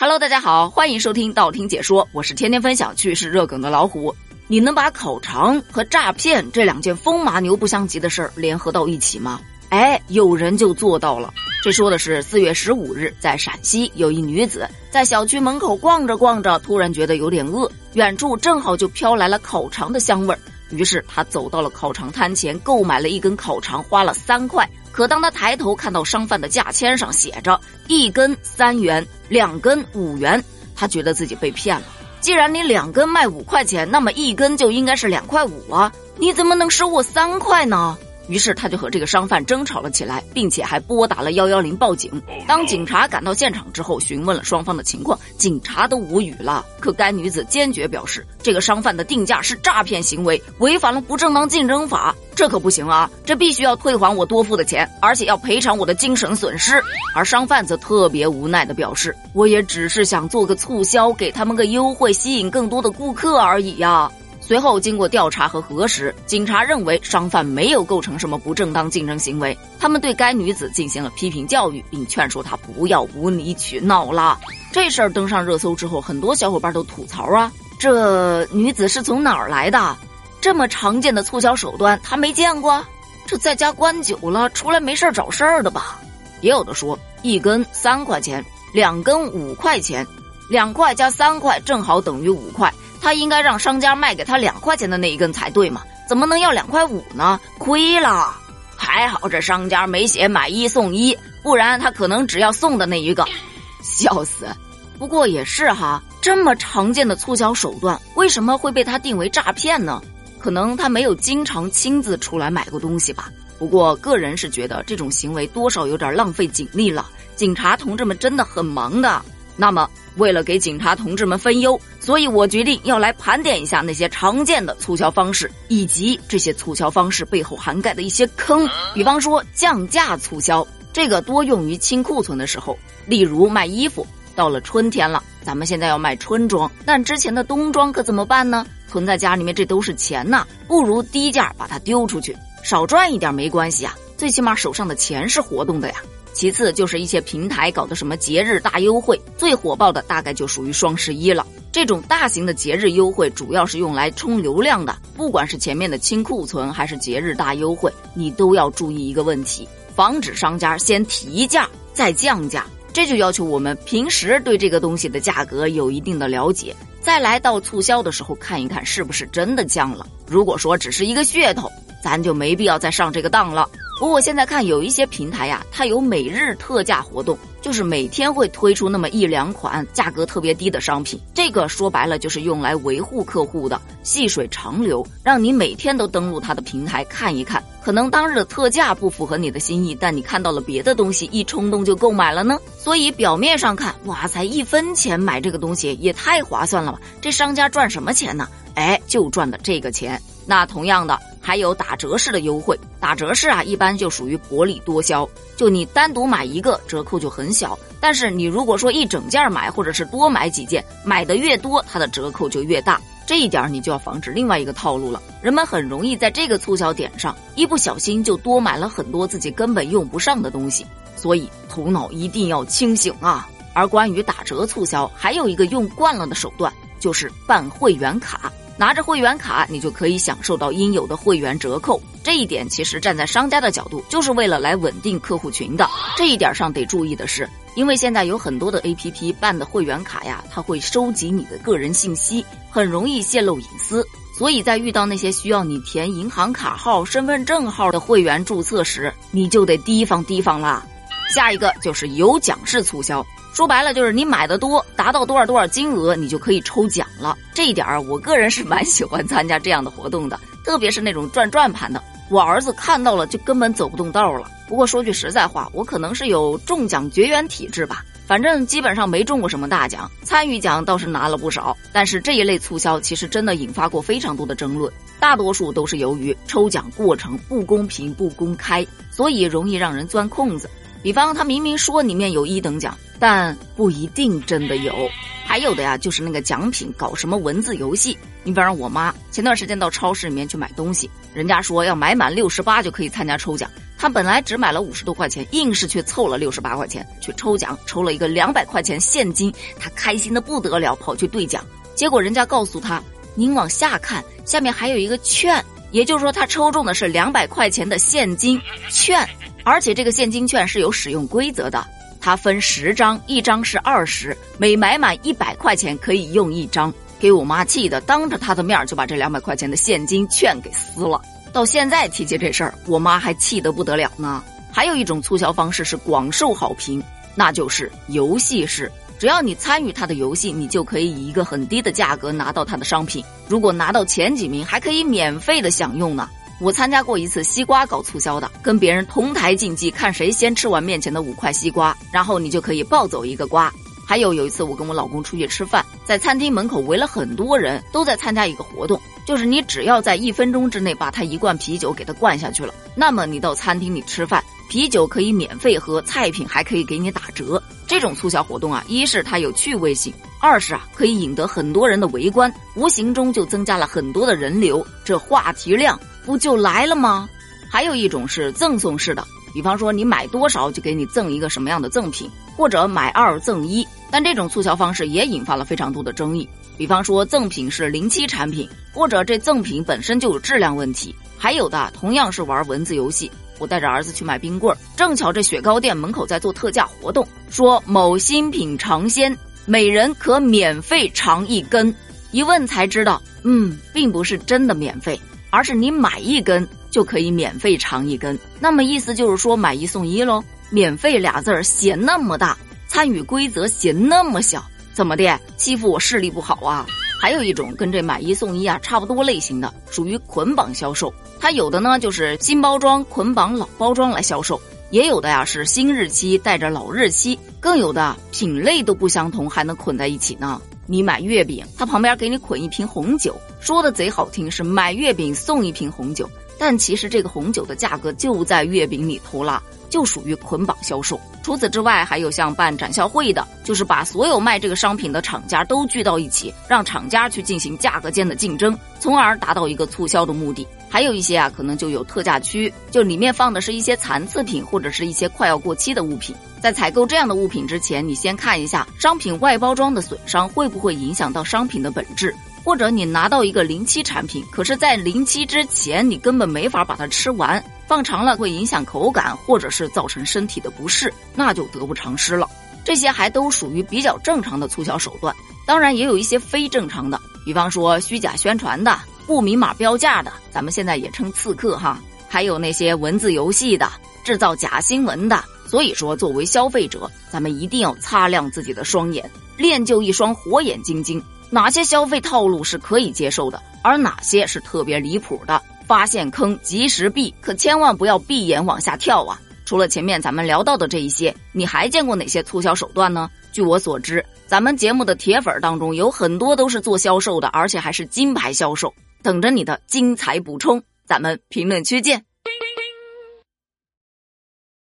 Hello，大家好，欢迎收听道听解说，我是天天分享趣事热梗的老虎。你能把烤肠和诈骗这两件风马牛不相及的事儿联合到一起吗？哎，有人就做到了。这说的是四月十五日，在陕西有一女子在小区门口逛着逛着，突然觉得有点饿，远处正好就飘来了烤肠的香味儿，于是她走到了烤肠摊前，购买了一根烤肠，花了三块。可当他抬头看到商贩的价签上写着一根三元，两根五元，他觉得自己被骗了。既然你两根卖五块钱，那么一根就应该是两块五啊！你怎么能收我三块呢？于是他就和这个商贩争吵了起来，并且还拨打了幺幺零报警。当警察赶到现场之后，询问了双方的情况，警察都无语了。可该女子坚决表示，这个商贩的定价是诈骗行为，违反了不正当竞争法，这可不行啊！这必须要退还我多付的钱，而且要赔偿我的精神损失。而商贩则特别无奈的表示，我也只是想做个促销，给他们个优惠，吸引更多的顾客而已呀。随后经过调查和核实，警察认为商贩没有构成什么不正当竞争行为。他们对该女子进行了批评教育，并劝说她不要无理取闹啦。这事儿登上热搜之后，很多小伙伴都吐槽啊，这女子是从哪儿来的？这么常见的促销手段，她没见过？这在家关久了，出来没事找事儿的吧？也有的说，一根三块钱，两根五块钱，两块加三块正好等于五块。他应该让商家卖给他两块钱的那一根才对嘛？怎么能要两块五呢？亏了！还好这商家没写买一送一，不然他可能只要送的那一个。笑死！不过也是哈，这么常见的促销手段，为什么会被他定为诈骗呢？可能他没有经常亲自出来买过东西吧。不过个人是觉得这种行为多少有点浪费警力了。警察同志们真的很忙的。那么。为了给警察同志们分忧，所以我决定要来盘点一下那些常见的促销方式，以及这些促销方式背后涵盖的一些坑。比方说降价促销，这个多用于清库存的时候，例如卖衣服。到了春天了，咱们现在要卖春装，但之前的冬装可怎么办呢？存在家里面这都是钱呐，不如低价把它丢出去，少赚一点没关系啊，最起码手上的钱是活动的呀。其次就是一些平台搞的什么节日大优惠，最火爆的大概就属于双十一了。这种大型的节日优惠主要是用来冲流量的，不管是前面的清库存还是节日大优惠，你都要注意一个问题，防止商家先提价再降价。这就要求我们平时对这个东西的价格有一定的了解，再来到促销的时候看一看是不是真的降了。如果说只是一个噱头，咱就没必要再上这个当了。不过现在看有一些平台呀，它有每日特价活动，就是每天会推出那么一两款价格特别低的商品。这个说白了就是用来维护客户的，细水长流，让你每天都登录它的平台看一看。可能当日的特价不符合你的心意，但你看到了别的东西，一冲动就购买了呢。所以表面上看，哇才一分钱买这个东西也太划算了吧？这商家赚什么钱呢？哎，就赚的这个钱。那同样的。还有打折式的优惠，打折式啊，一般就属于薄利多销。就你单独买一个，折扣就很小；但是你如果说一整件买，或者是多买几件，买的越多，它的折扣就越大。这一点你就要防止另外一个套路了，人们很容易在这个促销点上一不小心就多买了很多自己根本用不上的东西。所以头脑一定要清醒啊！而关于打折促销，还有一个用惯了的手段，就是办会员卡。拿着会员卡，你就可以享受到应有的会员折扣。这一点其实站在商家的角度，就是为了来稳定客户群的。这一点上得注意的是，因为现在有很多的 APP 办的会员卡呀，它会收集你的个人信息，很容易泄露隐私。所以在遇到那些需要你填银行卡号、身份证号的会员注册时，你就得提防提防啦。下一个就是有奖式促销。说白了就是你买的多，达到多少多少金额，你就可以抽奖了。这一点儿，我个人是蛮喜欢参加这样的活动的，特别是那种转转盘的。我儿子看到了就根本走不动道儿了。不过说句实在话，我可能是有中奖绝缘体质吧，反正基本上没中过什么大奖，参与奖倒是拿了不少。但是这一类促销其实真的引发过非常多的争论，大多数都是由于抽奖过程不公平不公开，所以容易让人钻空子。比方他明明说里面有一等奖，但不一定真的有。还有的呀，就是那个奖品搞什么文字游戏。你比方我妈前段时间到超市里面去买东西，人家说要买满六十八就可以参加抽奖，她本来只买了五十多块钱，硬是去凑了六十八块钱去抽奖，抽了一个两百块钱现金，她开心的不得了，跑去兑奖。结果人家告诉她：“您往下看，下面还有一个券。”也就是说，她抽中的是两百块钱的现金券，而且这个现金券是有使用规则的，它分十张，一张是二十，每买满一百块钱可以用一张。给我妈气的，当着她的面就把这两百块钱的现金券给撕了。到现在提起这事儿，我妈还气得不得了呢。还有一种促销方式是广受好评，那就是游戏式。只要你参与他的游戏，你就可以以一个很低的价格拿到他的商品。如果拿到前几名，还可以免费的享用呢。我参加过一次西瓜搞促销的，跟别人同台竞技，看谁先吃完面前的五块西瓜，然后你就可以抱走一个瓜。还有有一次，我跟我老公出去吃饭，在餐厅门口围了很多人，都在参加一个活动，就是你只要在一分钟之内把他一罐啤酒给他灌下去了，那么你到餐厅里吃饭，啤酒可以免费喝，菜品还可以给你打折。这种促销活动啊，一是它有趣味性，二是啊可以引得很多人的围观，无形中就增加了很多的人流，这话题量不就来了吗？还有一种是赠送式的，比方说你买多少就给你赠一个什么样的赠品，或者买二赠一。但这种促销方式也引发了非常多的争议，比方说赠品是临期产品，或者这赠品本身就有质量问题，还有的同样是玩文字游戏。我带着儿子去买冰棍儿，正巧这雪糕店门口在做特价活动，说某新品尝鲜，每人可免费尝一根。一问才知道，嗯，并不是真的免费，而是你买一根就可以免费尝一根。那么意思就是说买一送一喽？免费俩字儿写那么大。参与规则写那么小，怎么的？欺负我视力不好啊？还有一种跟这买一送一啊差不多类型的，属于捆绑销售。它有的呢就是新包装捆绑老包装来销售，也有的呀是新日期带着老日期，更有的品类都不相同还能捆在一起呢。你买月饼，它旁边给你捆一瓶红酒，说的贼好听是买月饼送一瓶红酒，但其实这个红酒的价格就在月饼里头啦。就属于捆绑销售。除此之外，还有像办展销会的，就是把所有卖这个商品的厂家都聚到一起，让厂家去进行价格间的竞争，从而达到一个促销的目的。还有一些啊，可能就有特价区，就里面放的是一些残次品或者是一些快要过期的物品。在采购这样的物品之前，你先看一下商品外包装的损伤会不会影响到商品的本质。或者你拿到一个临期产品，可是，在临期之前你根本没法把它吃完，放长了会影响口感，或者是造成身体的不适，那就得不偿失了。这些还都属于比较正常的促销手段，当然也有一些非正常的，比方说虚假宣传的、不明码标价的，咱们现在也称刺客哈，还有那些文字游戏的、制造假新闻的。所以说，作为消费者，咱们一定要擦亮自己的双眼，练就一双火眼金睛。哪些消费套路是可以接受的，而哪些是特别离谱的？发现坑及时避，可千万不要闭眼往下跳啊！除了前面咱们聊到的这一些，你还见过哪些促销手段呢？据我所知，咱们节目的铁粉当中有很多都是做销售的，而且还是金牌销售，等着你的精彩补充。咱们评论区见。